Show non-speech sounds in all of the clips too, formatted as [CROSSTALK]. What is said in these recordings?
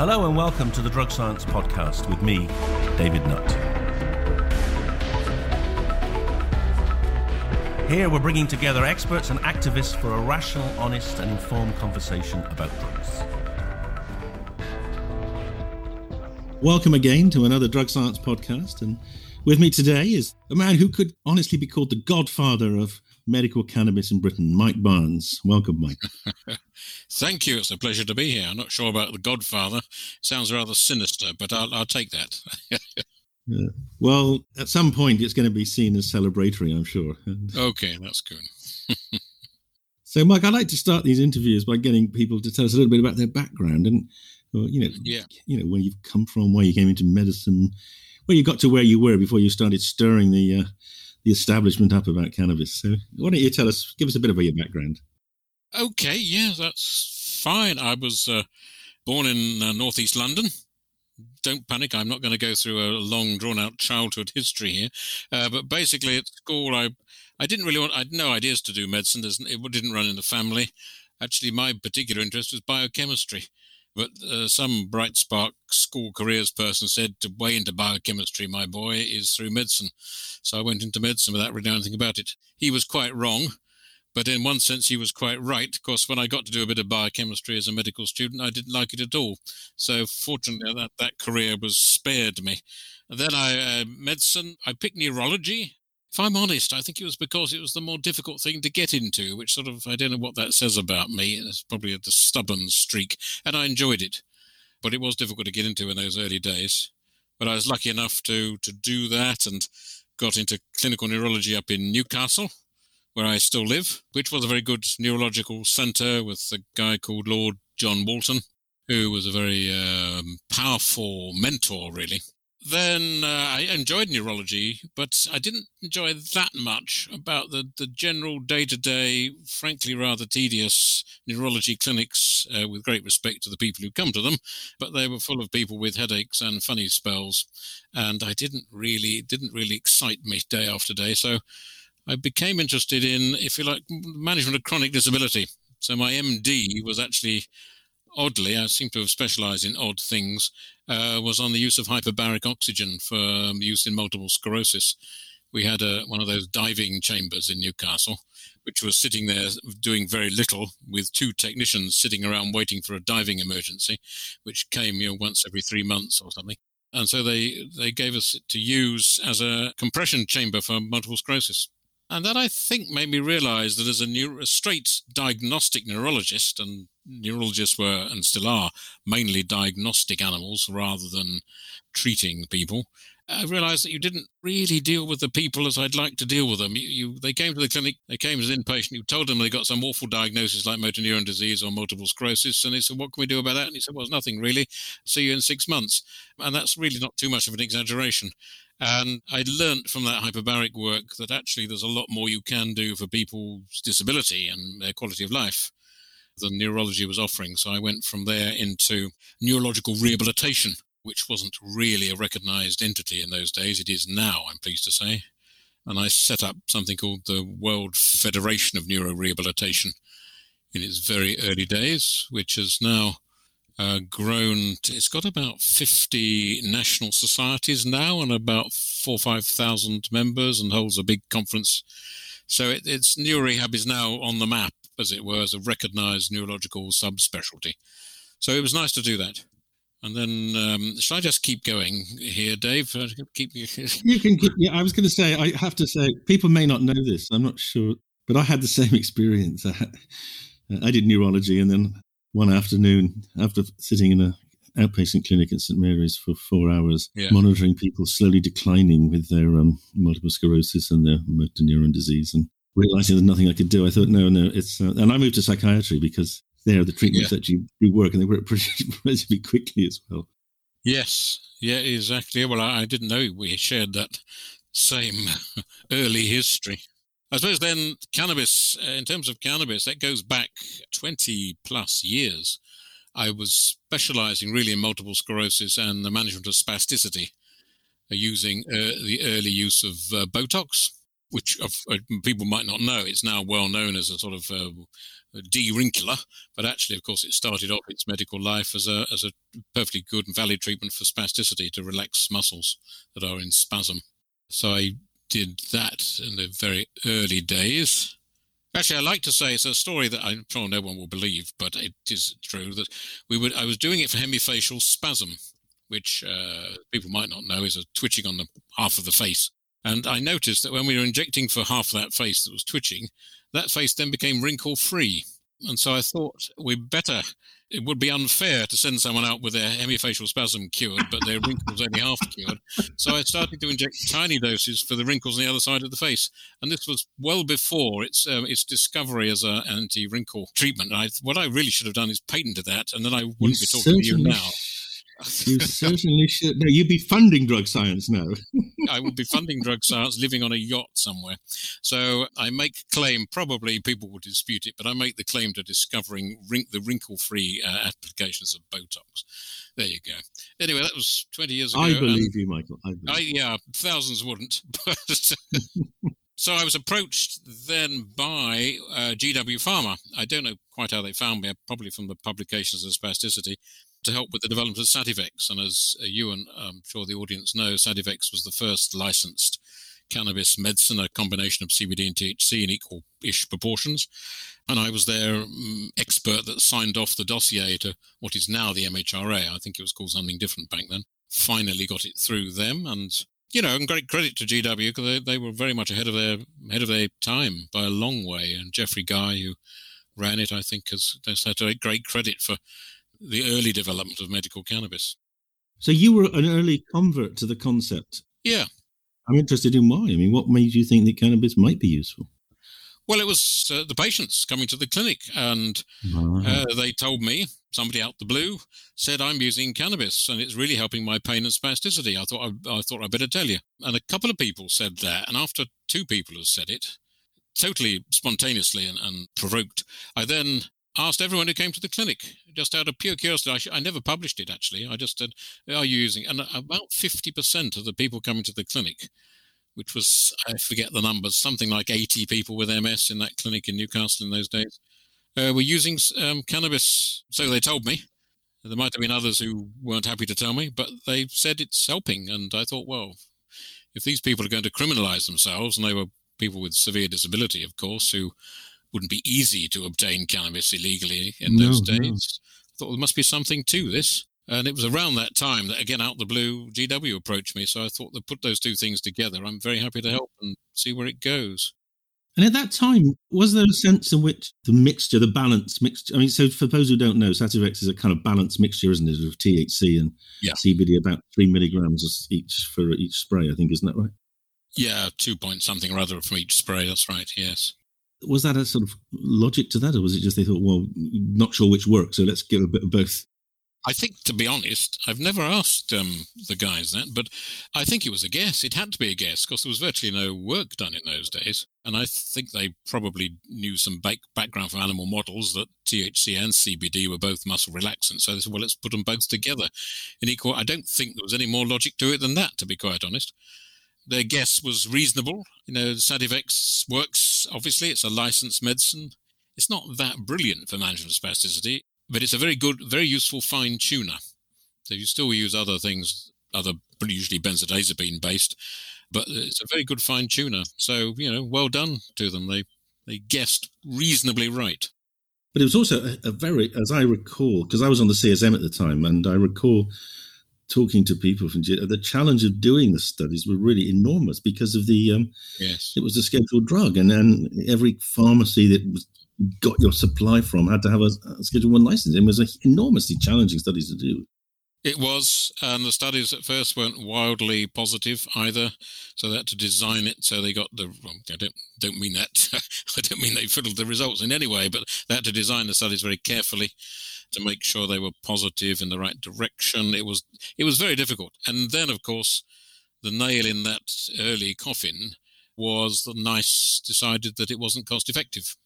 Hello and welcome to the Drug Science Podcast with me, David Nutt. Here we're bringing together experts and activists for a rational, honest, and informed conversation about drugs. Welcome again to another Drug Science Podcast. And with me today is a man who could honestly be called the godfather of medical cannabis in Britain, Mike Barnes. Welcome, Mike. [LAUGHS] Thank you. It's a pleasure to be here. I'm not sure about the godfather. It sounds rather sinister, but I'll, I'll take that. [LAUGHS] yeah. Well, at some point, it's going to be seen as celebratory, I'm sure. [LAUGHS] okay, that's good. so, Mike, I'd like to start these interviews by getting people to tell us a little bit about their background and, you know, yeah. you know, where you've come from, where you came into medicine, where you got to where you were before you started stirring the uh, the establishment up about cannabis. So why don't you tell us, give us a bit of your background? Okay, yeah, that's fine. I was uh, born in uh, northeast London. Don't panic. I'm not going to go through a long, drawn-out childhood history here. Uh, but basically, at school, I I didn't really want. I had no ideas to do medicine. It didn't run in the family. Actually, my particular interest was biochemistry. But uh, some bright spark school careers person said to way into biochemistry, my boy, is through medicine. So I went into medicine without really knowing anything about it. He was quite wrong, but in one sense he was quite right. Of course, when I got to do a bit of biochemistry as a medical student, I didn't like it at all. So fortunately, that, that career was spared me. Then I uh, medicine. I picked neurology if I'm honest, I think it was because it was the more difficult thing to get into, which sort of, I don't know what that says about me. It's probably a stubborn streak, and I enjoyed it. But it was difficult to get into in those early days. But I was lucky enough to, to do that and got into clinical neurology up in Newcastle, where I still live, which was a very good neurological centre with a guy called Lord John Walton, who was a very um, powerful mentor, really then uh, I enjoyed neurology, but I didn't enjoy that much about the, the general day to day, frankly, rather tedious neurology clinics, uh, with great respect to the people who come to them. But they were full of people with headaches and funny spells. And I didn't really, didn't really excite me day after day. So I became interested in, if you like, management of chronic disability. So my MD was actually oddly, I seem to have specialized in odd things, uh, was on the use of hyperbaric oxygen for um, use in multiple sclerosis. We had a, one of those diving chambers in Newcastle, which was sitting there doing very little with two technicians sitting around waiting for a diving emergency, which came you know, once every three months or something. And so they, they gave us to use as a compression chamber for multiple sclerosis. And that I think made me realize that as a, neuro, a straight diagnostic neurologist, and neurologists were and still are mainly diagnostic animals rather than treating people, I realized that you didn't really deal with the people as I'd like to deal with them. You, you, they came to the clinic, they came as an inpatient, you told them they got some awful diagnosis like motor neuron disease or multiple sclerosis, and they said, What can we do about that? And he said, Well, it's nothing really. See you in six months. And that's really not too much of an exaggeration. And I learned from that hyperbaric work that actually there's a lot more you can do for people's disability and their quality of life than neurology was offering. So I went from there into neurological rehabilitation, which wasn't really a recognized entity in those days. It is now, I'm pleased to say. And I set up something called the World Federation of Neurorehabilitation in its very early days, which has now uh, grown. To, it's got about 50 national societies now and about four or 5,000 members and holds a big conference. So it, it's neurorehab is now on the map, as it were, as a recognized neurological subspecialty. So it was nice to do that. And then, um, shall I just keep going here, Dave? Keep you can. Keep, yeah, I was going to say. I have to say, people may not know this. I'm not sure, but I had the same experience. I, had, I did neurology, and then one afternoon after sitting in a outpatient clinic at St Mary's for four hours, yeah. monitoring people slowly declining with their um, multiple sclerosis and their motor neuron disease, and realizing there's nothing I could do. I thought, no, no, it's. Uh, and I moved to psychiatry because there, the treatments yeah. actually do work, and they work [LAUGHS] pretty relatively quickly as well. Yes, yeah, exactly. Well, I, I didn't know we shared that same [LAUGHS] early history. I suppose then cannabis, uh, in terms of cannabis, that goes back 20 plus years. I was specializing really in multiple sclerosis and the management of spasticity uh, using uh, the early use of uh, Botox, which uh, people might not know. It's now well known as a sort of uh, de-wrinkler, but actually, of course, it started off its medical life as a, as a perfectly good and valid treatment for spasticity to relax muscles that are in spasm. So I did that in the very early days. Actually, I like to say it's a story that I'm sure no one will believe, but it is true that we would. I was doing it for hemifacial spasm, which uh, people might not know is a twitching on the half of the face. And I noticed that when we were injecting for half of that face that was twitching, that face then became wrinkle free. And so I thought we'd better it would be unfair to send someone out with their hemifacial spasm cured, but their wrinkles only half cured. So I started to inject tiny doses for the wrinkles on the other side of the face, and this was well before its um, its discovery as an anti-wrinkle treatment. I, what I really should have done is patented that, and then I wouldn't you be talking to you now you certainly should. No, you'd be funding drug science now. [LAUGHS] I would be funding drug science, living on a yacht somewhere. So I make claim. Probably people will dispute it, but I make the claim to discovering wrink, the wrinkle-free uh, applications of Botox. There you go. Anyway, that was 20 years ago. I believe you, Michael. I, I yeah, thousands wouldn't. [LAUGHS] But so I was approached then by uh, GW Pharma. I don't know quite how they found me, probably from the publications of spasticity to help with the development of Sativex. And as uh, you and I'm sure the audience know, Sativex was the first licensed cannabis medicine, a combination of CBD and THC in equal ish proportions. And I was their um, expert that signed off the dossier to what is now the MHRA. I think it was called something different back then. Finally got it through them. And, you know, and great credit to GW because they, they were very much ahead of their ahead of their time by a long way. And Geoffrey Guy, who ran it, I think has, has had great credit for the early development of medical cannabis. So you were an early convert to the concept. Yeah. I'm interested in why. I mean, what made you think that cannabis might be useful? Well, it was uh, the patients coming to the clinic, and uh, they told me somebody out the blue said I'm using cannabis, and it's really helping my pain and spasticity. I thought I, I thought I better tell you. And a couple of people said that, and after two people have said it, totally spontaneously and, and provoked, I then asked everyone who came to the clinic just out of pure curiosity. I, sh- I never published it actually. I just said, "Are you using?" And about fifty percent of the people coming to the clinic, which was I forget the numbers, something like eighty people with MS in that clinic in Newcastle in those days, uh, were using um, cannabis. So they told me. There might have been others who weren't happy to tell me, but they said it's helping. And I thought, well, if these people are going to criminalize themselves, and they were people with severe disability, of course, who wouldn't be easy to obtain cannabis illegally in no, those days. No. I thought there must be something to this. And it was around that time that, again, out the blue, GW approached me. So I thought to put those two things together. I'm very happy to help and see where it goes. And at that time, was there a sense in which the mixture, the balance mixture? I mean, so for those who don't know, Sativex is a kind of balanced mixture, isn't it, of THC and yeah. CBD, about three milligrams each for each spray, I think, isn't that right? Yeah, two point something or other from each spray. That's right. Yes was that a sort of logic to that, or was it just they thought, well, not sure which works, so let's give a bit of both? I think, to be honest, I've never asked um, the guys that, but I think it was a guess. It had to be a guess because there was virtually no work done in those days. And I think they probably knew some back- background from animal models that THC and CBD were both muscle relaxants. So they said, well, let's put them both together in equal. I don't think there was any more logic to it than that, to be quite honest their guess was reasonable. You know, Sativex works, obviously, it's a licensed medicine. It's not that brilliant for management of spasticity, but it's a very good, very useful fine tuner. So you still use other things, other usually benzodiazepine based, but it's a very good fine tuner. So, you know, well done to them. They, they guessed reasonably right. But it was also a, a very, as I recall, because I was on the CSM at the time, and I recall talking to people from the challenge of doing the studies were really enormous because of the um, yes it was a scheduled drug and then every pharmacy that was got your supply from had to have a, a schedule one license it was an enormously challenging studies to do It was, and the studies at first weren't wildly positive either. So they had to design it so they got the. Well, I don't don't mean that. [LAUGHS] I don't mean they fiddled the results in any way, but they had to design the studies very carefully to make sure they were positive in the right direction. It was it was very difficult, and then of course, the nail in that early coffin was that NICE decided that it wasn't cost effective.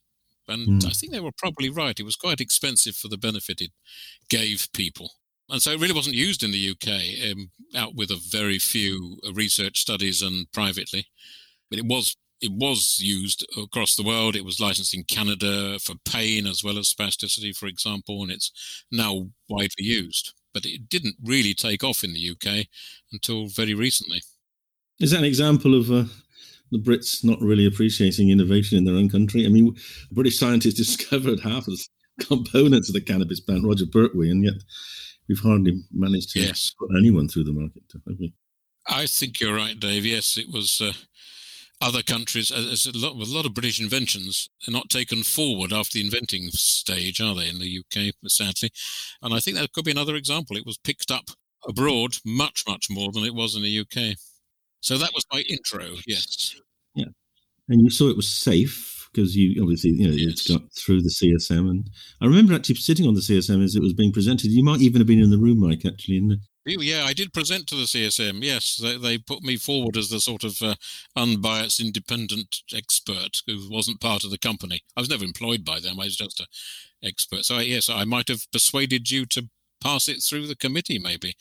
And mm. I think they were probably right. It was quite expensive for the benefit it gave people. And so it really wasn't used in the UK, um, out with a very few research studies and privately. But it was it was used across the world. It was licensed in Canada for pain as well as spasticity, for example, and it's now widely used. But it didn't really take off in the UK until very recently. Is that an example of uh, the Brits not really appreciating innovation in their own country? I mean, British scientists [LAUGHS] discovered half of the components of the cannabis plant, Roger Pertwee, and yet we've hardly managed to yes. put anyone through the market, have we? I think you're right, Dave. Yes, it was. Uh, other countries, as a lot, with a lot of British inventions, are not taken forward after the inventing stage, are they, in the UK, sadly? And I think that could be another example. It was picked up abroad much, much more than it was in the UK. So that was my intro, yes. Yeah. And you saw it was safe because you obviously, you know, yes. it's got through the CSM. And I remember actually sitting on the CSM as it was being presented. You might even have been in the room, Mike, actually, in the, yeah, I did present to the CSM. Yes, they, they put me forward as the sort of uh, unbiased, independent expert who wasn't part of the company. I was never employed by them. I was just an expert. So yes, I might have persuaded you to pass it through the committee, maybe.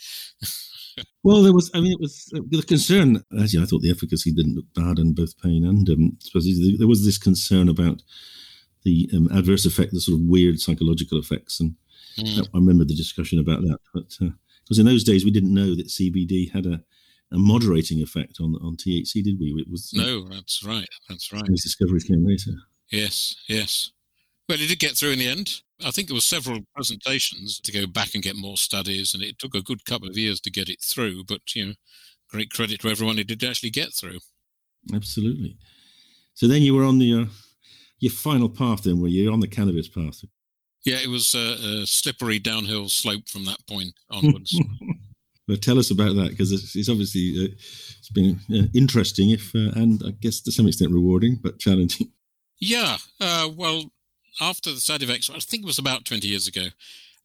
[LAUGHS] well, there was. I mean, it was the concern. Actually, I thought the efficacy didn't look bad in both pain and um, there was this concern about the um, adverse effect, the sort of weird psychological effects, and mm. I remember the discussion about that. But uh, because in those days we didn't know that CBD had a, a moderating effect on on THC, did we? It was no, that's right, that's right. These discoveries came later. Yes, yes. Well, it did get through in the end. I think there were several presentations to go back and get more studies, and it took a good couple of years to get it through. But you know, great credit to everyone who did actually get through. Absolutely. So then you were on the uh, your final path, then, were you on the cannabis path? Yeah, it was a, a slippery downhill slope from that point onwards. [LAUGHS] well, tell us about that because it's, it's, obviously uh, it's been uh, interesting, if uh, and I guess to some extent rewarding, but challenging. Yeah, uh, well, after the side effects, I think it was about twenty years ago.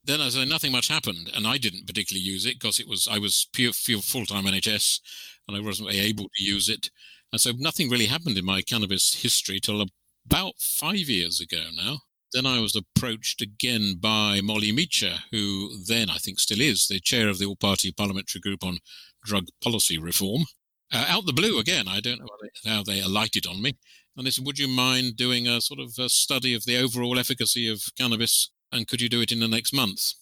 Then, as I say, nothing much happened, and I didn't particularly use it because it was I was pure, pure full time NHS, and I wasn't able to use it, and so nothing really happened in my cannabis history till about five years ago now. Then I was approached again by Molly Meacher, who then I think still is the chair of the All Party Parliamentary Group on Drug Policy Reform. Uh, out the blue again, I don't know how they alighted on me. And they said, Would you mind doing a sort of a study of the overall efficacy of cannabis? And could you do it in the next month?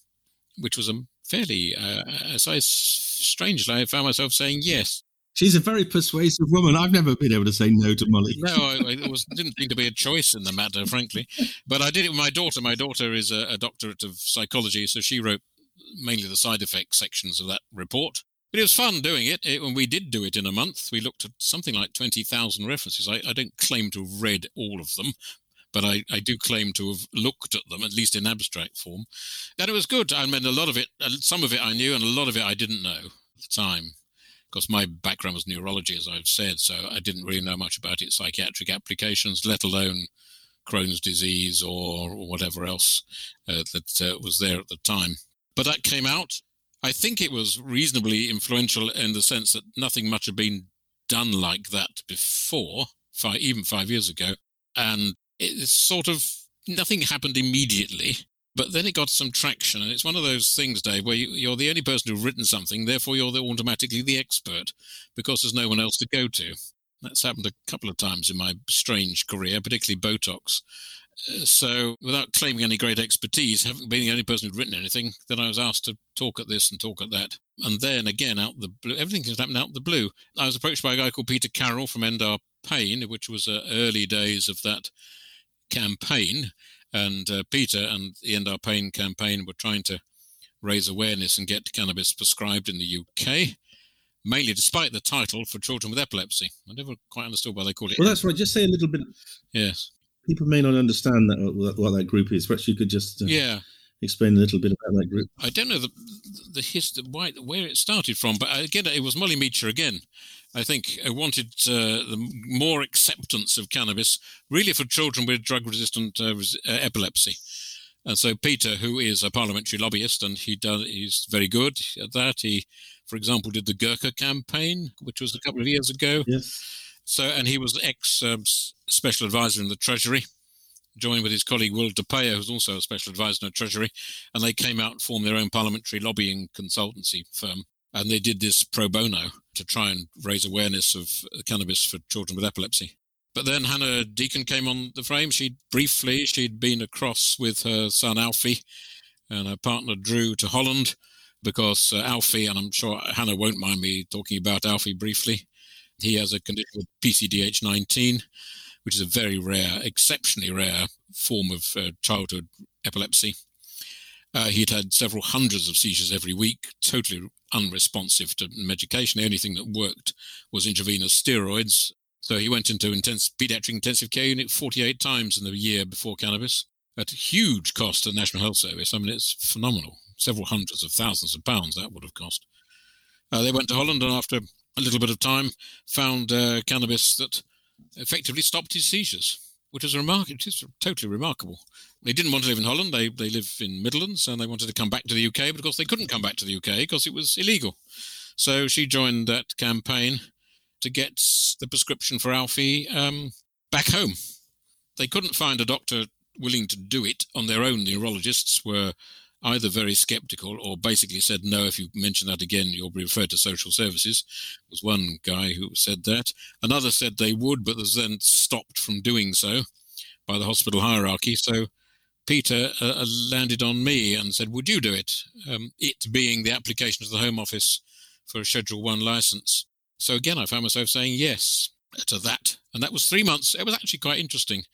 Which was a fairly, uh, as I strangely, I found myself saying yes. She's a very persuasive woman. I've never been able to say no to Molly. no, I, it was, didn't seem to be a choice in the matter, frankly. But I did it with my daughter. My daughter is a, a doctorate of psychology, so she wrote mainly the side effects sections of that report. But it was fun doing it. it. When we did do it in a month, we looked at something like 20,000 references. I, I, don't claim to have read all of them, but I, I, do claim to have looked at them, at least in abstract form. And it was good. I mean, a lot of it, uh, some of it I knew, and a lot of it I didn't know at the time because my background was neurology, as I've said, so I didn't really know much about its psychiatric applications, let alone Crohn's disease or, whatever else uh, that uh, was there at the time. But that came out. I think it was reasonably influential in the sense that nothing much had been done like that before, five, even five years ago. And it's sort of nothing happened immediately. But then it got some traction, and it's one of those things, Dave, where you, are the only person who's written something, therefore you're the, automatically the expert because there's no one else to go to. That's happened a couple of times in my strange career, particularly Botox. Uh, so, without claiming any great expertise, having been the only person who'd written anything, then I was asked to talk at this and talk at that. And then again, out the blue, everything has happened out the blue. I was approached by a guy called Peter Carroll from End Our Pain, which was uh, early days of that campaign and uh, Peter and the End Our Pain campaign were trying to raise awareness and get cannabis prescribed in the UK, mainly despite the title for children with epilepsy. I never quite understood why they called it. Well, that's right. Just say a little bit. Yes. People may not understand that what that group is. Perhaps you could just uh, yeah. Explain a little bit about that group? I don't know the the history, why, where it started from, but again, it was Molly Meacher again. I think I wanted uh, the more acceptance of cannabis, really for children with drug-resistant uh, uh, epilepsy. And so Peter, who is a parliamentary lobbyist, and he does, he's very good at that. He, for example, did the Gurkha campaign, which was a couple of years ago. Yes. So, and he was ex um, special advisor in the Treasury joined with his colleague Will depaia who's also a special advisor in the Treasury, and they came out and formed their own parliamentary lobbying consultancy firm. And they did this pro bono to try and raise awareness of cannabis for children with epilepsy. But then Hannah Deacon came on the frame. She briefly, she'd been across with her son Alfie and her partner Drew to Holland because uh, Alfie, and I'm sure Hannah won't mind me talking about Alfie briefly, he has a condition called PCDH19, which is a very rare, exceptionally rare form of uh, childhood epilepsy. Uh, he'd had several hundreds of seizures every week, totally unresponsive to medication. The only thing that worked was intravenous steroids. So he went into intense, pediatric intensive care unit 48 times in the year before cannabis at huge cost to the National Health Service. I mean, it's phenomenal. Several hundreds of thousands of pounds that would have cost. Uh, they went to Holland and after a little bit of time found uh, cannabis that effectively stopped his seizures, which was remarkable. It is totally remarkable. They didn't want to live in Holland. They they live in Midlands, and they wanted to come back to the UK, but of course they couldn't come back to the UK because it was illegal. So she joined that campaign to get the prescription for Alfie um, back home. They couldn't find a doctor willing to do it on their own. The neurologists were either very skeptical or basically said, no, if you mention that again, you'll be referred to social services. There was one guy who said that. Another said they would, but was then stopped from doing so by the hospital hierarchy. So Peter uh, uh, landed on me and said, would you do it? Um, it being the application to the Home Office for a Schedule 1 license. So again, I found myself saying yes to that. And that was three months. It was actually quite interesting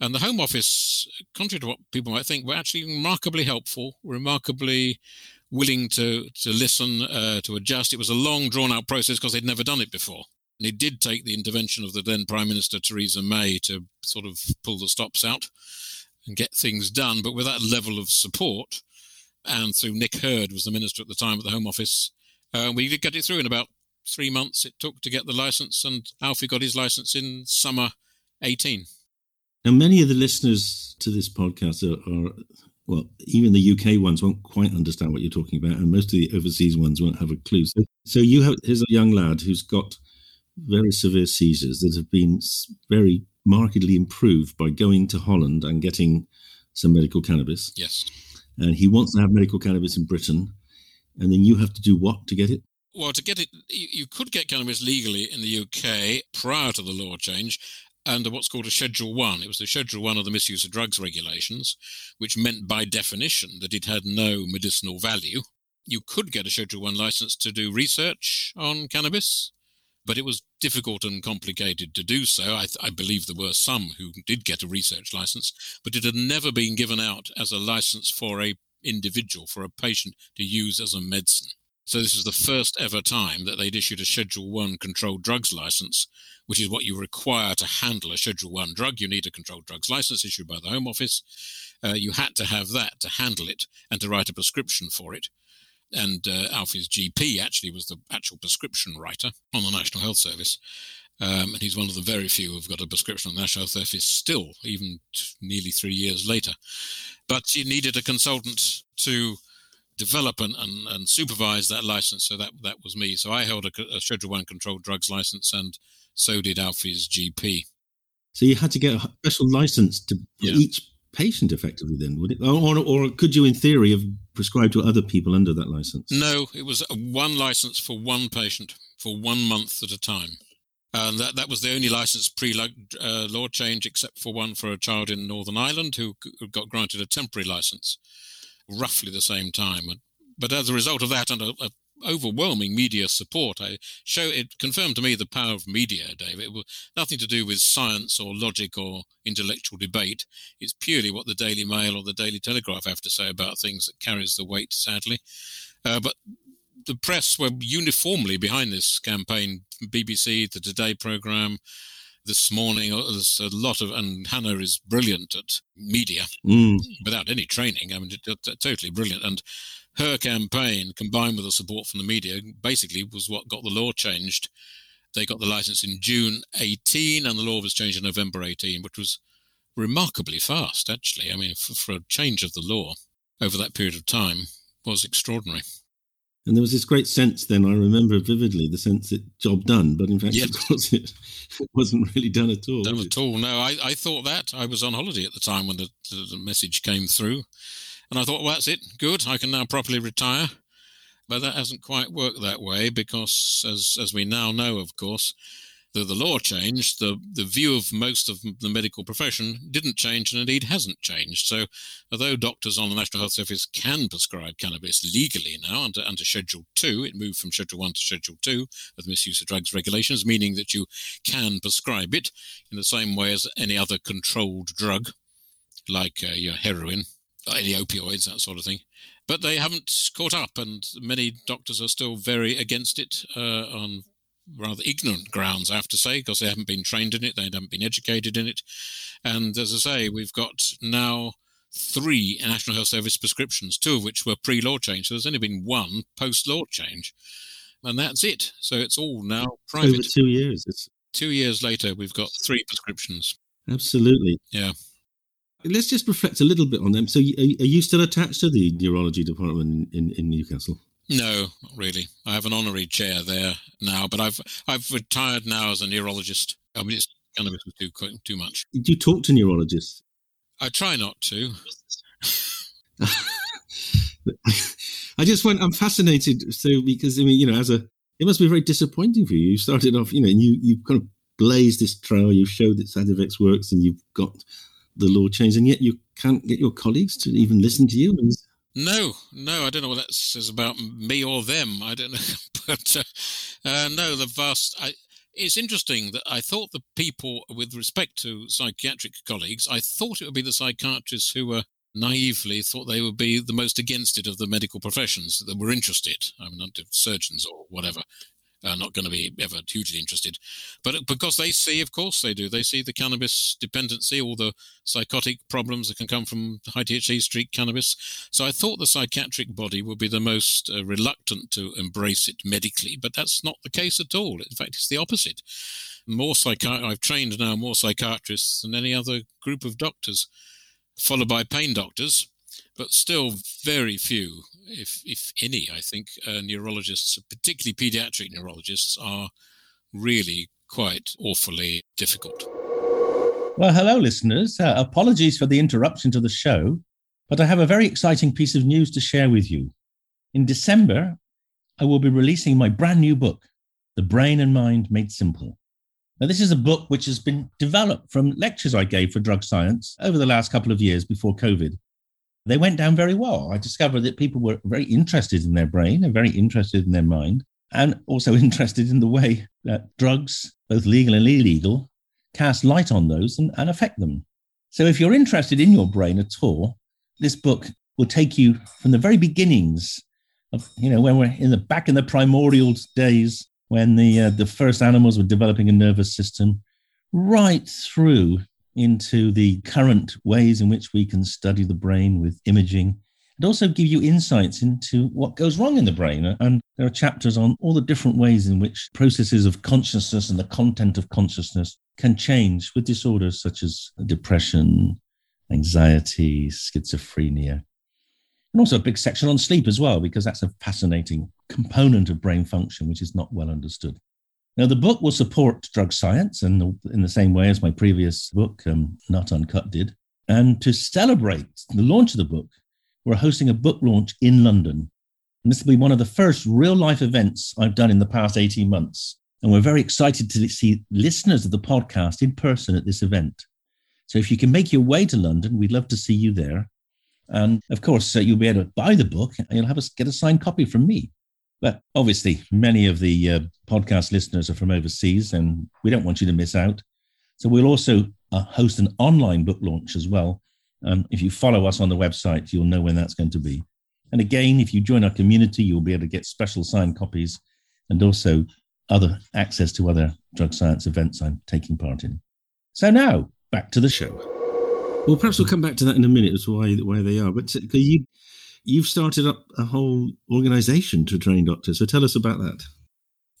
and the Home Office, contrary to what people might think, were actually remarkably helpful, remarkably willing to to listen, uh, to adjust. It was a long, drawn out process because they'd never done it before. And it did take the intervention of the then Prime Minister Theresa May to sort of pull the stops out and get things done. But with that level of support, and through Nick Hurd was the minister at the time at the Home Office, uh, we did get it through in about three months. It took to get the license, and Alfie got his license in summer 18. Now, many of the listeners to this podcast are, are, well, even the UK ones won't quite understand what you're talking about, and most of the overseas ones won't have a clue. So, so you have here's a young lad who's got very severe seizures that have been very markedly improved by going to Holland and getting some medical cannabis. Yes. And he wants to have medical cannabis in Britain, and then you have to do what to get it? Well, to get it, you could get cannabis legally in the UK prior to the law change, under what's called a Schedule 1. It was the Schedule 1 of the Misuse of Drugs regulations, which meant by definition that it had no medicinal value. You could get a Schedule 1 license to do research on cannabis, but it was difficult and complicated to do so. I, I, believe there were some who did get a research license, but it had never been given out as a license for a individual, for a patient to use as a medicine. So this was the first ever time that they'd issued a Schedule 1 controlled drugs license, which is what you require to handle a Schedule 1 drug. You need a controlled drugs license issued by the Home Office. Uh, you had to have that to handle it and to write a prescription for it. And uh, Alfie's GP actually was the actual prescription writer on the National Health Service. Um, and he's one of the very few who've got a prescription on the National Health Service still, even t- nearly three years later. But you needed a consultant to develop and, and, and supervise that license. So that that was me. So I held a, a Schedule One controlled drugs license, and so did Alfie's GP. So you had to get a special license to yeah. each patient, effectively. Then would it, or, or could you, in theory, have prescribed to other people under that license? No, it was one license for one patient for one month at a time. And that, that was the only license pre uh, law change, except for one for a child in Northern Ireland who got granted a temporary license roughly the same time. But as a result of that and a, a overwhelming media support, I show it confirmed to me the power of media, David. It was nothing to do with science or logic or intellectual debate. It's purely what the Daily Mail or the Daily Telegraph have to say about things that carries the weight, sadly. Uh, but the press were uniformly behind this campaign. BBC, the Today programme, this morning. Uh, there's a lot of, and Hannah is brilliant at media Mm. without any training. I mean, totally brilliant. And her campaign, combined with the support from the media, basically was what got the law changed. They got the license in June 18, and the law was changed in November 18, which was remarkably fast, actually. I mean, for, for a change of the law over that period of time was extraordinary. And there was this great sense then, I remember vividly the sense that job done, but in fact, Yes. of course, it, it wasn't really done at all. Done at all. No, I, I thought that. I was on holiday at the time when the, the, the message came through. And I thought, well, that's it. Good. I can now properly retire. But that hasn't quite worked that way because, as, as we now know, of course, the, the law changed. The, the view of most of the medical profession didn't change and indeed hasn't changed. So, although doctors on the National Health Service can prescribe cannabis legally now under, under Schedule 2, it moved from Schedule 1 to Schedule 2 of the misuse of drugs regulations, meaning that you can prescribe it in the same way as any other controlled drug, like uh, your heroin, any opioids, that sort of thing. But they haven't caught up, and many doctors are still very against it uh, on rather ignorant grounds, I have to say, because they haven't been trained in it, they haven't been educated in it. And as I say, we've got now three National Health Service prescriptions, two of which were pre law change. So there's only been one post law change. And that's it. So it's all now private. Over two years. It's Two years later, we've got three prescriptions. absolutely. Yeah. Let's just reflect a little bit on them. So, are, you still attached to the neurology department in, in Newcastle? No, not really. I have an honorary chair there now, but I've I've retired now as a neurologist. I mean, it's cannabis was too too much. Do you talk to neurologists? I try not to. [LAUGHS] I just went. I'm fascinated. So because I mean, you know, as a, it must be very disappointing for you. You started off, you know, and you you kind of blazed this trail. You've showed that Sativex works, and you've got the law changed, and yet you can't get your colleagues to even listen to you. No, no, I don't know what that says about me or them. I don't know, [LAUGHS] but uh, uh, no, the vast. I, it's interesting that I thought the people, with respect to psychiatric colleagues, I thought it would be the psychiatrists who were naively thought they would be the most against it of the medical professions that were interested. I mean, not surgeons or whatever. Are not going to be ever hugely interested, but because they see, of course, they do. They see the cannabis dependency, all the psychotic problems that can come from high THC street cannabis. So I thought the psychiatric body would be the most uh, reluctant to embrace it medically, but that's not the case at all. In fact, it's the opposite. More psychi- I've trained now more psychiatrists than any other group of doctors, followed by pain doctors, but still very few, if if any, I think, uh, neurologists, particularly pediatric neurologists, are really quite awfully difficult. Well, hello, listeners. Uh, apologies for the interruption to the show, but I have a very exciting piece of news to share with you. In December, I will be releasing my brand new book, The Brain and Mind Made Simple. Now, this is a book which has been developed from lectures I gave for drug science over the last couple of years before COVID. They went down very well. I discovered that people were very interested in their brain and very interested in their mind, and also [LAUGHS] interested in the way that drugs, both legal and illegal, cast light on those and, and affect them. So if you're interested in your brain at all, this book will take you from the very beginnings of, you know, when we're in the back in the primordial days when the uh, the first animals were developing a nervous system, right through into the current ways in which we can study the brain with imaging and also give you insights into what goes wrong in the brain. And there are chapters on all the different ways in which processes of consciousness and the content of consciousness can change with disorders such as depression, anxiety, schizophrenia. And also a big section on sleep as well, because that's a fascinating component of brain function, which is not well understood. Now, the book will support drug science in the, in the same way as my previous book, um, Nutt Uncut, did. And to celebrate the launch of the book, we're hosting a book launch in London. And this will be one of the first real life events I've done in the past 18 months. And we're very excited to see listeners of the podcast in person at this event. So if you can make your way to London, we'd love to see you there. And of course, uh, you'll be able to buy the book and you'll have a, get a signed copy from me. But obviously, many of the uh, podcast listeners are from overseas, and we don't want you to miss out. So we'll also uh, host an online book launch as well. Um, if you follow us on the website, you'll know when that's going to be. And again, if you join our community, you'll be able to get special signed copies and also other access to other drug science events I'm taking part in. So now back to the show. Well, perhaps we'll come back to that in a minute as to why why they are. But you you've started up a whole organisation to train doctors. So tell us about that.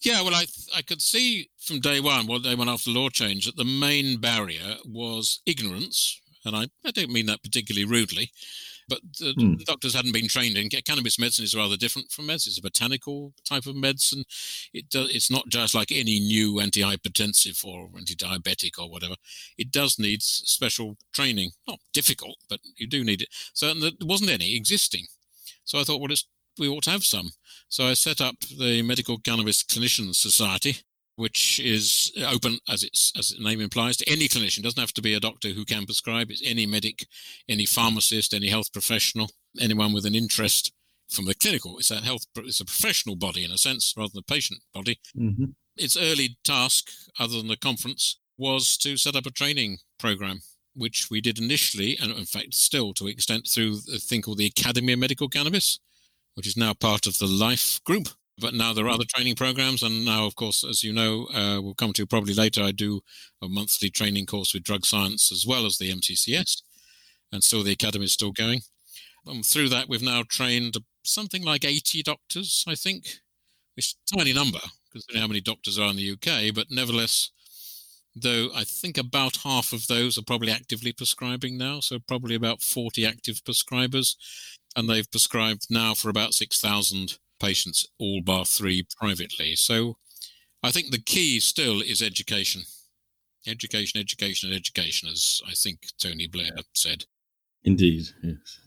Yeah, well, I I could see from day one, well, day one after the law change, that the main barrier was ignorance, and I, I don't mean that particularly rudely, but the, hmm. the, doctors hadn't been trained in cannabis medicine is rather different from meds. It's a botanical type of medicine. It does, it's not just like any new antihypertensive or anti-diabetic or whatever. It does need special training. Not difficult, but you do need it. So there wasn't any existing. So I thought, well, we ought to have some. So I set up the Medical Cannabis Clinicians Society, which is open, as its as the name implies, to any clinician. It doesn't have to be a doctor who can prescribe. It's any medic, any pharmacist, any health professional, anyone with an interest from the clinical. It's a health, it's a professional body in a sense, rather than a patient body. Mm-hmm. Its early task, other than the conference, was to set up a training program which we did initially, and in fact still to extent through a thing called the Academy of Medical Cannabis, which is now part of the Life Group. But now there are other training programs, and now, of course, as you know, uh, we'll come to probably later. I do a monthly training course with drug science as well as the MCCS, and so the academy is still going. And through that, we've now trained something like 80 doctors, I think, which is a tiny number considering how many doctors are in the UK, but nevertheless, though I think about half of those are probably actively prescribing now, so probably about 40 active prescribers, and they've prescribed now for about 6,000 patients, all bar three privately. So I think the key still is education. Education, education, and education, as I think Tony Blair said. Indeed, yes.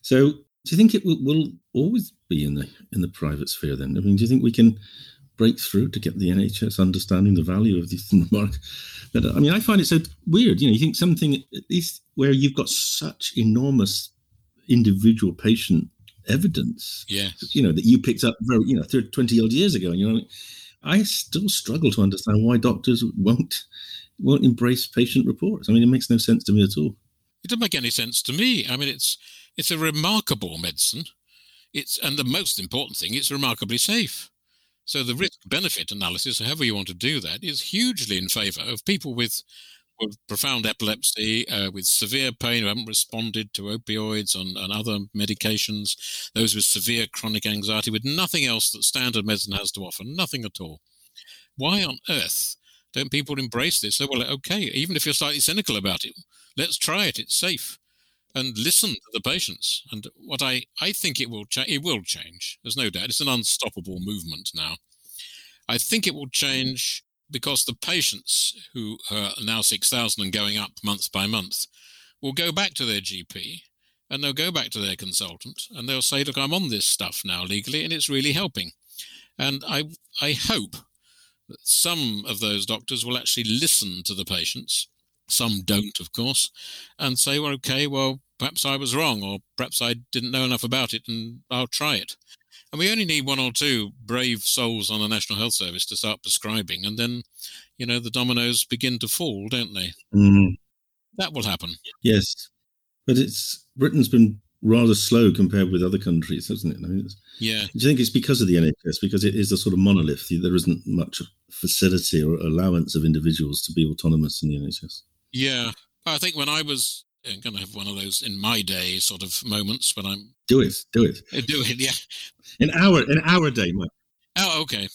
So, do you think it will, will always be in the in the private sphere? Then, I mean, do you think we can break through to get the NHS understanding the value of these remark. [LAUGHS] But I mean, I find it so weird. You know, you think something at least where you've got such enormous individual patient evidence, yeah, you know, that you picked up very, you know, 30, 20 odd years ago. And you know, I still struggle to understand why doctors won't won't embrace patient reports. I mean, it makes no sense to me at all. It doesn't make any sense to me. I mean, it's it's a remarkable medicine. It's and the most important thing, it's remarkably safe. So the risk benefit analysis, however you want to do that, is hugely in favor of people with, with profound epilepsy, uh, with severe pain who haven't responded to opioids and, and other medications, those with severe chronic anxiety, with nothing else that standard medicine has to offer, nothing at all. Why on earth don't people embrace this? So, well, okay, even if you're slightly cynical about it, let's try it. It's safe and listen to the patients. And what I, I think it will change, it will change. There's no doubt. It's an unstoppable movement now. I think it will change because the patients who are now 6,000 and going up month by month will go back to their GP and they'll go back to their consultant and they'll say, look, I'm on this stuff now legally and it's really helping. And I, I hope that some of those doctors will actually listen to the patients some don't, of course, and say, well, okay, well, perhaps I was wrong, or perhaps I didn't know enough about it, and I'll try it. And we only need one or two brave souls on the National Health Service to start prescribing, and then, you know, the dominoes begin to fall, don't they? Mm. That will happen. Yes, but it's Britain's been rather slow compared with other countries, hasn't it? I mean, yeah. Do you think it's because of the NHS? Because it is a sort of monolith. There isn't much facility or allowance of individuals to be autonomous in the NHS. Yeah, I think when I was going to have one of those in my day sort of moments when I'm do it, do it, [LAUGHS] do it, yeah. In our in our day, Mike. Oh, okay.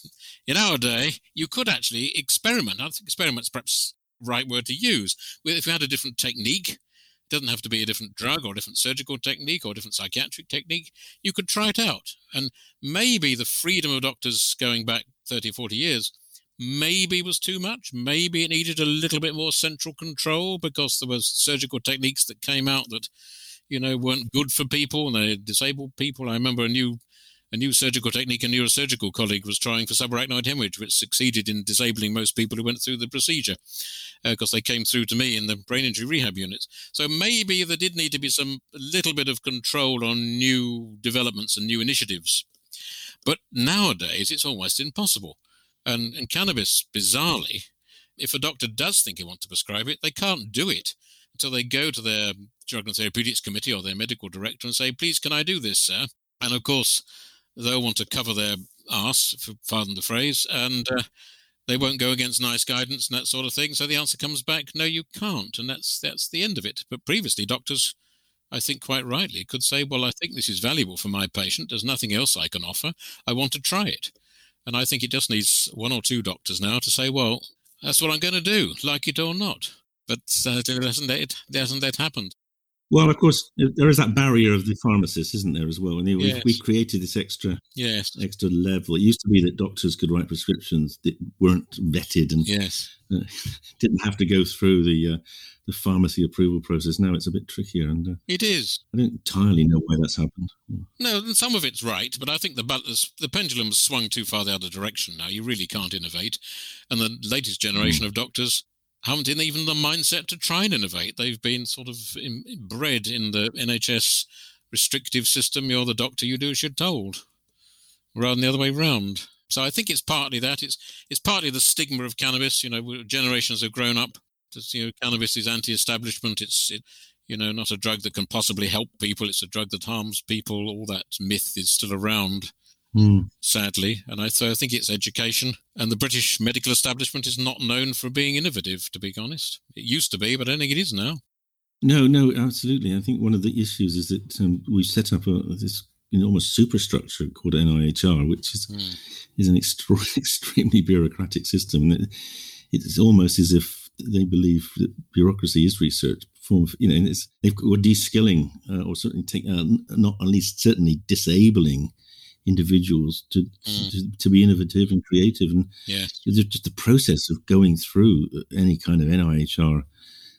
In our day, you could actually experiment. I think experiment's perhaps right word to use. If you had a different technique, it doesn't have to be a different drug or a different surgical technique or a different psychiatric technique. You could try it out. And maybe the freedom of doctors going back 30, 40 years maybe was too much. Maybe it needed a little bit more central control because there was surgical techniques that came out that, you know, weren't good for people and they disabled people. I remember a new a new surgical technique a neurosurgical colleague was trying for subarachnoid hemorrhage, which succeeded in disabling most people who went through the procedure because uh, they came through to me in the brain injury rehab units. So maybe there did need to be some little bit of control on new developments and new initiatives. But nowadays, it's almost impossible. And, and cannabis, bizarrely, if a doctor does think he wants to prescribe it, they can't do it until they go to their drug and therapeutics committee or their medical director and say, please, can I do this, sir? And of course, they'll want to cover their arse, for pardon the phrase, and uh, they won't go against NICE guidance and that sort of thing. So the answer comes back, no, you can't, and that's that's the end of it. But previously, doctors, I think quite rightly, could say, well, I think this is valuable for my patient. There's nothing else I can offer. I want to try it, and I think it just needs one or two doctors now to say, well, that's what I'm going to do, like it or not. But uh, there hasn't that, hasn't that happened. Well, of course, there is that barrier of the pharmacist, isn't there, as well? And we, yes. we created this extra, yes. extra level. It used to be that doctors could write prescriptions that weren't vetted and yes. uh, [LAUGHS] didn't have to go through the uh, the pharmacy approval process. Now it's a bit trickier, and uh, it is. I don't entirely know why that's happened. No, some of it's right, but I think the the pendulum's swung too far the other direction. Now you really can't innovate, and the latest generation mm. of doctors haven't even the mindset to try and innovate. They've been sort of bred in the NHS restrictive system. You're the doctor, you do as you're told, rather than the other way round. So I think it's partly that. It's it's partly the stigma of cannabis. You know, generations have grown up. You know, cannabis is anti-establishment. It's it, you know not a drug that can possibly help people. It's a drug that harms people. All that myth is still around. Mm. sadly. And I, so I think it's education. And the British medical establishment is not known for being innovative, to be honest. It used to be, but I don't think it is now. No, no, absolutely. I think one of the issues is that um, we've set up a, this enormous superstructure called NIHR, which is mm. is an extra, [LAUGHS] extremely bureaucratic system. It, it's almost as if they believe that bureaucracy is research. Form of, you know, it's, they've got de-skilling uh, or certainly take, uh, not at least certainly disabling individuals to, mm. to, to be innovative and creative and yes. just the process of going through any kind of NIHR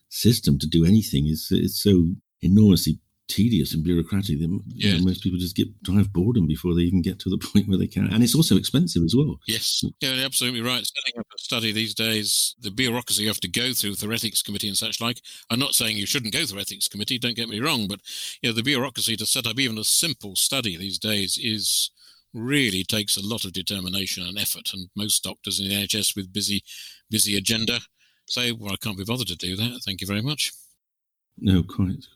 system to do anything is it's so enormously tedious and bureaucratic that yes. most people just get drive boredom before they even get to the [LAUGHS] point where they can and it's also expensive as well yes yeah absolutely right setting up a study these days the bureaucracy you have to go through the ethics committee and such like i'm not saying you shouldn't go through ethics committee don't get me wrong but you know the bureaucracy to set up even a simple study these days is really takes a lot of determination and effort. And most doctors in the NHS with busy, busy agenda say, "Well, I can't be bothered to do that. Thank you very much." No, quite.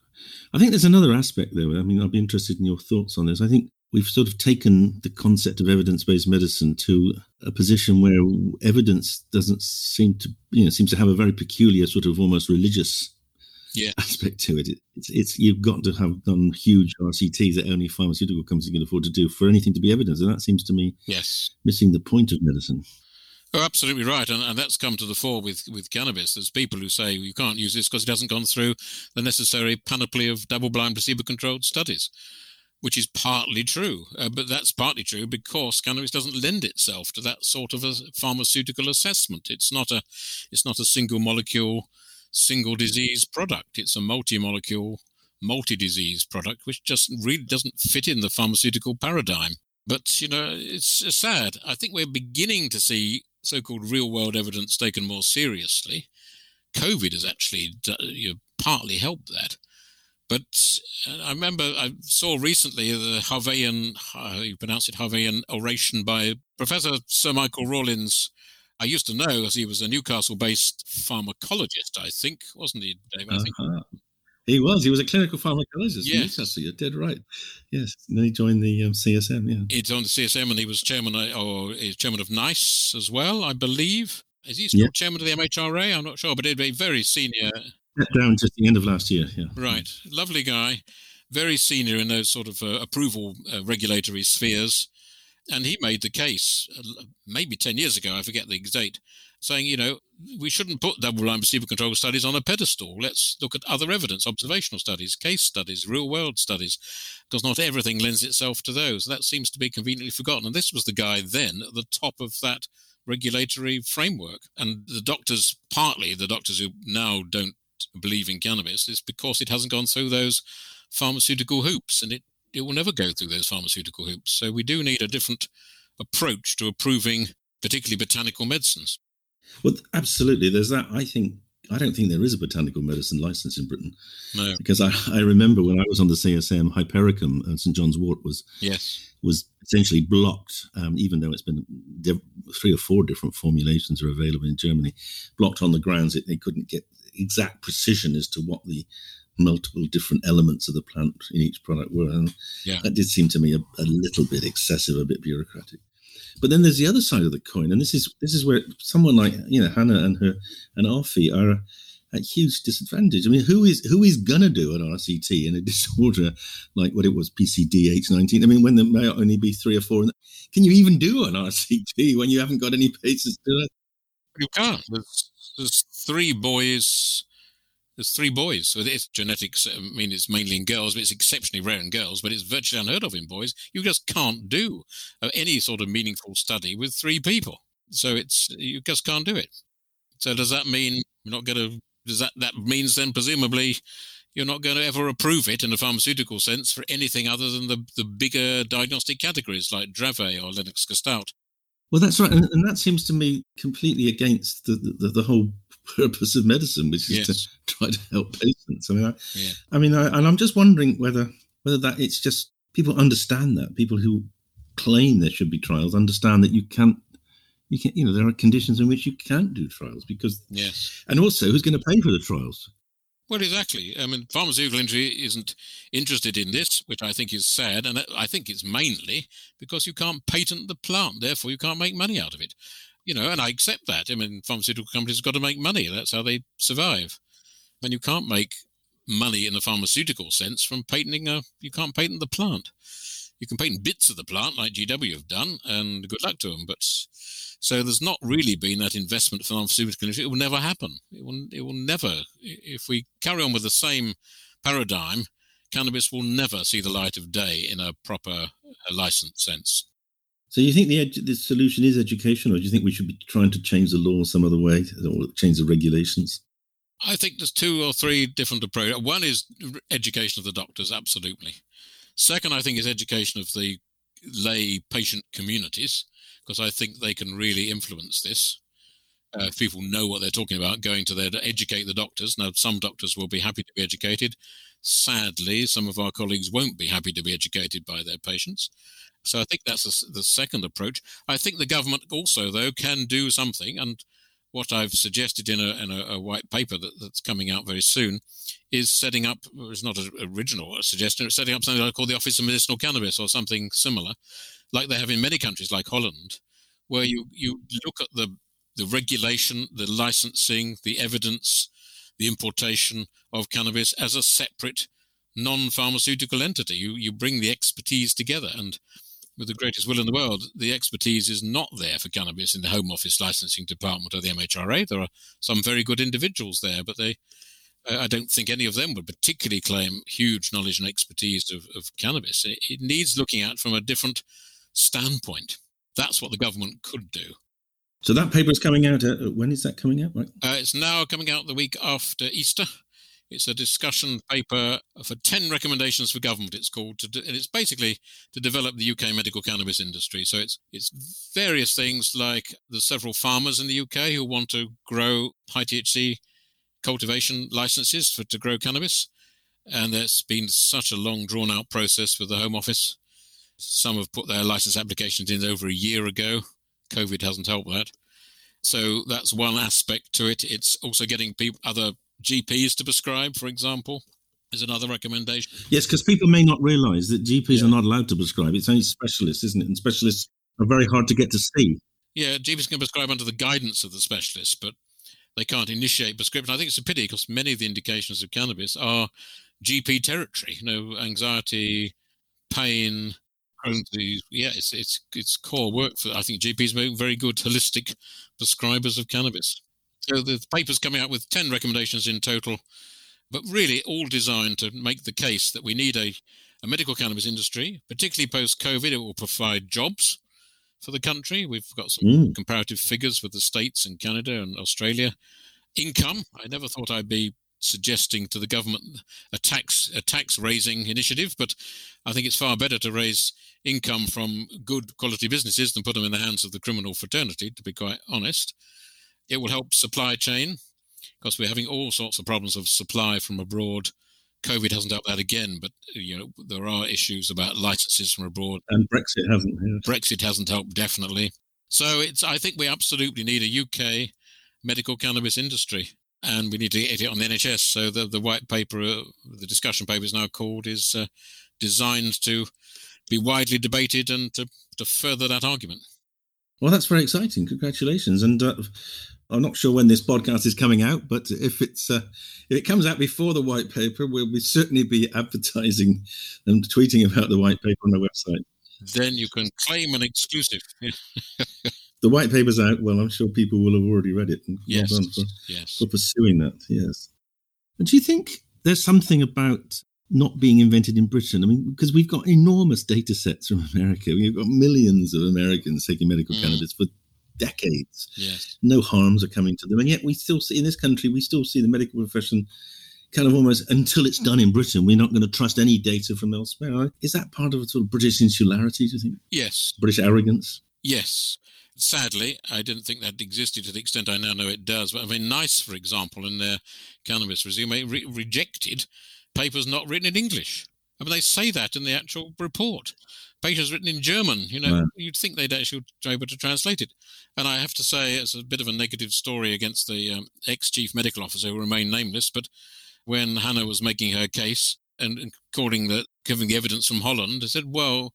I think there's another aspect, though. I mean, I'd be interested in your thoughts on this. I think we've sort of taken the concept of evidence-based medicine to a position where evidence doesn't seem to, you know, seems to have a very peculiar sort of almost religious yeah. aspect to it. It's, it's you've got to have done huge RCTs that only pharmaceutical companies can afford to do for anything to be evidence, and that seems to me yes missing the point of medicine. Oh, absolutely right, and, and that's come to the fore with, with cannabis. There's people who say you can't use this because it hasn't gone through the necessary panoply of double-blind, placebo-controlled studies, which is partly true. Uh, but that's partly true because cannabis doesn't lend itself to that sort of a pharmaceutical assessment. It's not a, it's not a single molecule single disease product. It's a multi molecule, multi disease product, which just really doesn't fit in the pharmaceutical paradigm. But, you know, it's sad. I think we're beginning to see so called real world evidence taken more seriously. COVID has actually you know, partly helped that. But uh, I remember I saw recently the Harveian, how you pronounce it, Harveian oration by Professor Sir Michael Rawlins I used to know as he was a Newcastle-based pharmacologist, I think, wasn't he, Dave? I think. Uh-huh. He was. He was a clinical pharmacologist. Yes. Newcastle. You're dead right. Yes. And then he joined the um, CSM. Yeah. He joined the CSM, and he was chairman uh, or he's chairman of NICE as well, I believe. Is he still yeah. chairman of the MHRA? I'm not sure, but he'd be very senior. Down to the end of last year. Yeah. Right. Lovely guy. Very senior in those sort of uh, approval uh, regulatory spheres. And he made the case, uh, maybe 10 years ago, I forget the exact date, saying, you know, we shouldn't put double-blind placebo-controlled studies on a pedestal. Let's look at other evidence, observational studies, case studies, real-world studies, because not everything lends itself to those. That seems to be conveniently forgotten. And this was the guy then at the top of that regulatory framework. And the doctors, partly the doctors who now don't believe in cannabis, is because it hasn't gone through those pharmaceutical hoops and it it will never go through those pharmaceutical hoops. So we do need a different approach to approving, particularly botanical medicines. Well, absolutely. There's that. I think I don't think there is a botanical medicine license in Britain. No, because I, I remember when I was on the CSM, Hypericum and St John's Wort was yes was essentially blocked, um, even though it's been three or four different formulations are available in Germany, blocked on the grounds that they couldn't get exact precision as to what the multiple different elements of the plant in each product were. And yeah. that did seem to me a, a, little bit excessive, a bit bureaucratic. But then there's the other side of the coin, and this is this is where someone like you know Hannah and her and Alfie are at huge disadvantage. I mean, who is who is gonna do an RCT in a [LAUGHS] disorder like what it was PCDH19? I mean, when there may only be three or four, can you even do an RCT when you haven't got any patients to it? You can't. There's, there's three boys. There's three boys. So it's genetics. I mean, it's mainly in girls, but it's exceptionally rare in girls. But it's virtually unheard of in boys. You just can't do uh, any sort of meaningful study with three people. So it's you just can't do it. So does that mean you're not going to does that that means then presumably you're not going to ever approve it in a pharmaceutical sense for anything other than the, the bigger diagnostic categories like Dravet or Lennox-Gastaut. Well, that's right, and, and, that seems to me completely against the, the, the whole purpose of medicine, which is yes. to [LAUGHS] try to help patients. I mean, I, yeah. I mean, I, and I'm just wondering whether whether that it's just people understand that people who claim there should be trials understand that you can't you can you know there are conditions in which you can't do trials because yes and also who's going to pay for the trials well exactly i mean pharmaceutical industry isn't interested in this which i think is sad and i think it's mainly because you can't patent the plant therefore you can't make money out of it you know and i accept that i mean pharmaceutical companies have got to make money that's how they survive and you can't make money in the pharmaceutical sense from patenting a you can't patent the plant you can patent bits of the plant like gw have done and good luck to them but so there's not really been that investment for pharmaceutical industry. It will never happen. It will, it will never. If we carry on with the same paradigm, cannabis will never see the light of day in a proper uh, licensed sense. So you think the, the solution is education, or do you think we should be trying to change the law some other way, or change the regulations? I think there's two or three different approaches. One is education of the doctors, absolutely. Second, I think is education of the lay patient communities because I think they can really influence this. Uh, if people know what they're talking about, going to there to educate the doctors. Now, some doctors will be happy to be educated. Sadly, some of our colleagues won't be happy to be educated by their patients. So I think that's the second approach. I think the government also, though, can do something. And what I've suggested in a, in a, a white paper that, that's coming out very soon is setting up, it's not an original suggestion, it's setting up something called the Office of Medicinal Cannabis or something similar, like they have in many countries like Holland, where you, you look at the, the regulation, the licensing, the evidence, the importation of cannabis as a separate non-pharmaceutical entity. You, you bring the expertise together and with the greatest will in the world, the expertise is not there for cannabis in the Home Office licensing department of the MHRA. There are some very good individuals there, but they, I don't think any of them would particularly claim huge knowledge and expertise of, of cannabis. It, it needs looking at from a different standpoint. That's what the government could do. So that paper is coming out. Uh, when is that coming out? Right? Uh, it's now coming out the week after Easter. It's a discussion paper for 10 recommendations for government, it's called, to and it's basically to develop the UK medical cannabis industry. So it's, it's various things like there's several farmers in the UK who want to grow high THC cultivation licenses for, to grow cannabis. And there's been such a long, drawn out process with the Home Office. Some have put their license applications in over a year ago. COVID hasn't helped that. So that's one aspect to it. It's also getting people, other GPs to prescribe, for example, is another recommendation. Yes, because people may not realise that GPs yeah. are not allowed to prescribe. It's only specialists, isn't it? And specialists are very hard to get to see. Yeah, GPs can prescribe under the guidance of the specialist, but they can't initiate prescription. I think it's a pity because many of the indications of cannabis are GP territory. You know, anxiety, pain, Crohn's disease. Yeah, it's it's it's core work for. I think GPs make very good holistic prescribers of cannabis. So the paper's coming out with 10 recommendations in total, but really all designed to make the case that we need a, a medical cannabis industry, particularly post COVID. It will provide jobs for the country. We've got some mm. comparative figures with the States and Canada and Australia. Income, I never thought I'd be suggesting to the government a tax a tax raising initiative, but I think it's far better to raise income from good quality businesses than put them in the hands of the criminal fraternity, to be quite honest. It will help supply chain because we're having all sorts of problems of supply from abroad. COVID hasn't helped that again, but you know there are issues about licenses from abroad. And Brexit hasn't. Yes. Brexit hasn't helped definitely. So it's. I think we absolutely need a UK medical cannabis industry, and we need to get it on the NHS. So the the white paper, uh, the discussion paper is now called, is uh, designed to be widely debated and to to further that argument. Well, that's very exciting. Congratulations. And uh, I'm not sure when this podcast is coming out, but if it's uh, if it comes out before the white paper, we'll be certainly be advertising and tweeting about the white paper on the website. Then you can claim an exclusive. [LAUGHS] the white paper's out. Well, I'm sure people will have already read it. yes, well for, yes. for pursuing that. Yes. And do you think there's something about not being invented in Britain? I mean, because we've got enormous data sets from [LAUGHS] America. We've got millions of Americans taking medical mm. cannabis for decades. Yes. No harms are coming to them. And yet we still see in this country, we still see the medical profession kind of almost until it's done in Britain, we're not going to trust any data from elsewhere. Is that part of a sort of British insularity, do you think? Yes. British arrogance? Yes. Sadly, I didn't think that existed to the extent I now know it does. But I mean, NICE, for example, in their cannabis resume, re- rejected papers not written in English. I mean, they say that in the actual report. Papers written in German, you know, right. you'd think they'd actually be able to translate it. And I have to say, it's a bit of a negative story against the um, ex chief medical officer who remained nameless. But when Hannah was making her case and according that giving the evidence from Holland, they said, well,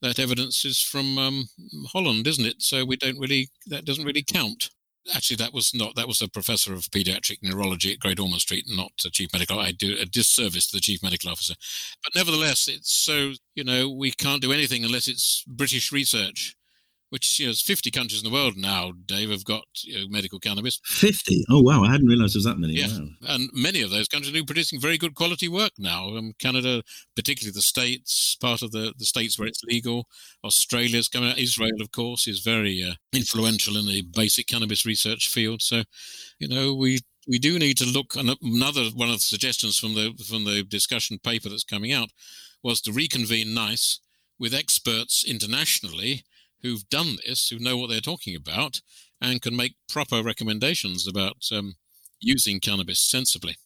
that evidence is from um, Holland, isn't it? So we don't really that doesn't really count. Actually, that was not that was a professor of paediatric neurology at Great Ormond Street, not a chief medical. I do a disservice to the chief medical officer, but nevertheless, it's so you know we can't do anything unless it's British research which you know, there's 50 countries in the world now, Dave, have got you know, medical cannabis. 50? Oh, wow. I hadn't realized there was that many. Yeah. Wow. And many of those countries are producing very good quality work now. Um, Canada, particularly the States, part of the, the states where it's legal. Australia's coming out. Israel, of course, is very uh, influential in the basic cannabis research field. So, you know, we we do need to look. Another one of the suggestions from the from the discussion paper that's coming out was to reconvene NICE with experts internationally who've done this, who know what they're talking about, and can make proper recommendations about um, using cannabis sensibly.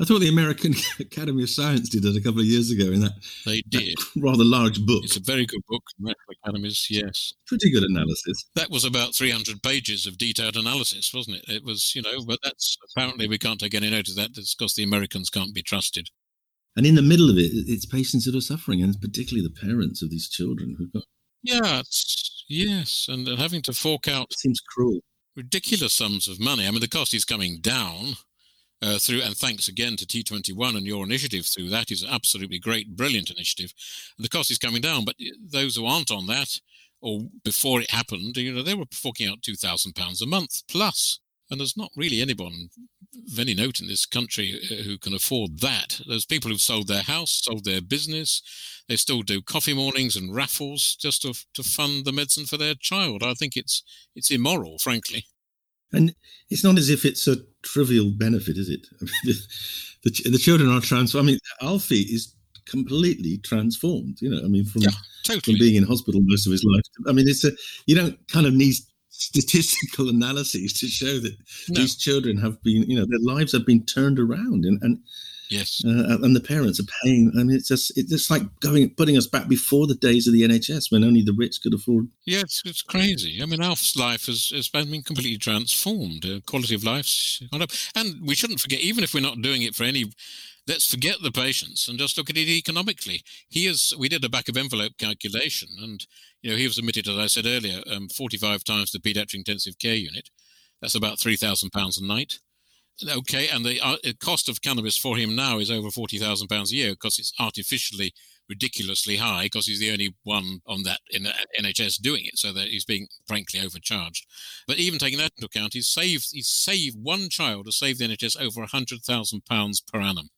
I thought the American [LAUGHS] Academy of Science did it a couple of years ago in that they did that [LAUGHS] rather large book. It's a very good book, Medical Academies. Yes, pretty good analysis. That was about 300 pages of detailed analysis, wasn't it? It was, you know, but that's apparently we can't take any note of that because the Americans can't be trusted. And in the middle of it, it's patients that are suffering, and particularly the parents of these children who've got yeah, yes, and having to fork out it seems cruel, ridiculous sums of money. I mean, the cost is coming down uh, through, and thanks again to T21 and your initiative through that is absolutely great, brilliant initiative. And the cost is coming down, but those who aren't on that, or before it happened, you know, they were forking out two thousand pounds a month plus. And there's not really anyone of any note in this country uh, who can afford that. There's people who've sold their house, sold their business. They still do coffee mornings and raffles just to, to fund the medicine for their child. I think it's it's immoral, frankly. And it's not as if it's a trivial benefit, is it? [LAUGHS] I mean, the, the, the, children are transformed. I mean, Alfie is completely transformed. You know, I mean, from yeah, totally. from being in hospital most of his life. I mean, it's a you don't kind of need statistical [LAUGHS] analyses to show that no. these children have been, you know, their lives have been turned around, and, and yes, uh, and the parents are paying. I mean, it's just it's just like going putting us back before the days of the NHS when only the rich could afford. Yeah, it's, it's crazy. I mean, Alf's life has, has been completely transformed. Uh, quality of life's gone up, and we shouldn't forget, even if we're not doing it for any let's forget the patients and just look at it economically. He is. We did a back of envelope calculation, and you know he was admitted, as I said earlier, um, 45 times the paediatric intensive care unit. That's about three thousand pounds a night. Okay, and the uh, cost of cannabis for him now is over forty thousand pounds a year because it's artificially ridiculously high because he's the only one on that in NHS doing it, so that he's being frankly overcharged. But even taking that into account, he's saved he's saved one child has saved the NHS over hundred thousand pounds per annum.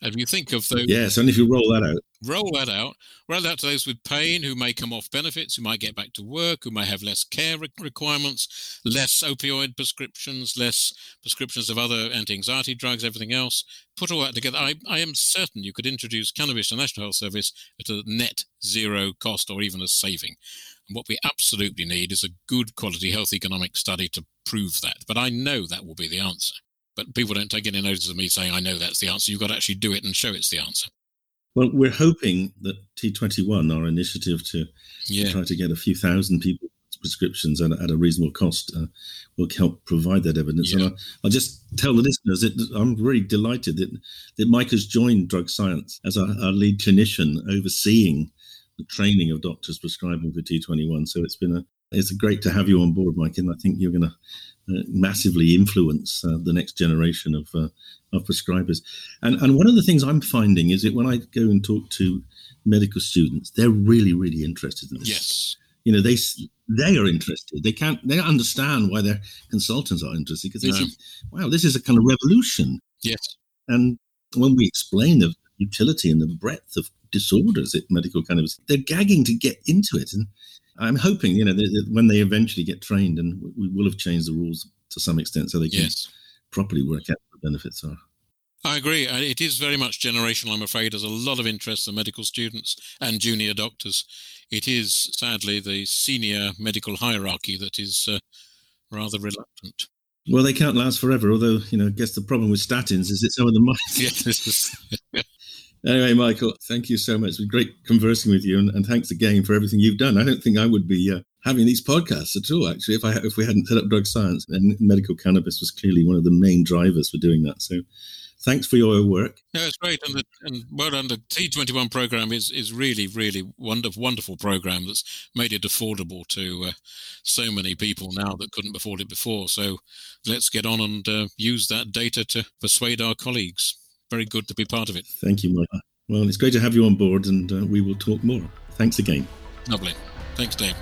If you think of those, yes, and if you roll that out, roll that out, roll that to those with pain who may come off benefits, who might get back to work, who may have less care requirements, less opioid prescriptions, less prescriptions of other anti-anxiety drugs, everything else. Put all that together, I, I am certain you could introduce cannabis to the National Health Service at a net zero cost or even a saving. And what we absolutely need is a good quality health economic study to prove that. But I know that will be the answer. But people don't take any notice of me saying, I know that's the answer. You've got to actually do it and show it's the answer. Well, we're hoping that T21, our initiative to, yeah. try to get a few thousand people prescriptions at, at a reasonable cost, uh, will help provide that evidence. Yeah. And I'll, I'll, just tell the listeners that I'm really delighted that, that Mike has joined Drug Science as our, our lead clinician overseeing the training of doctors prescribing for T21. So it's been a It's great to have you on board, Mike, and I think you're going to massively influence uh, the next generation of uh, of prescribers. And and one of the things I'm finding is that when I go and talk to medical students, they're really really interested in this. Yes. You know, they they are interested. They can't they understand why their consultants are interested because they No. think, wow, this is a kind of revolution. Yes. And when we explain the utility and the breadth of disorders that medical cannabis, they're gagging to get into it. And I'm hoping, you know, that when they eventually get trained, and we will have changed the rules to some extent so they can Yes. properly work out what the benefits are. I agree. It is very much generational, I'm afraid. There's a lot of interest in medical students and junior doctors. It is, sadly, the senior medical hierarchy that is uh, rather reluctant. Well, they can't last forever, although, you know, I guess the problem with statins is some of them might. [LAUGHS] Yes, [LAUGHS] Anyway, Michael, thank you so much. It was great conversing with you, and, and thanks again for everything you've done. I don't think I would be uh, having these podcasts at all, actually, if I if we hadn't set up drug science. And medical cannabis was clearly one of the main drivers for doing that. So, thanks for your work. No, it's great, and the, and well. The T21 program is is really, really wonderful, wonderful program that's made it affordable to uh, so many people now that couldn't afford it before. So let's get on and uh, use that data to persuade our colleagues. Very good to be part of it. Thank you, Michael. Well, it's great to have you on board, and uh, we will talk more. Thanks again. Lovely. Thanks, Dave.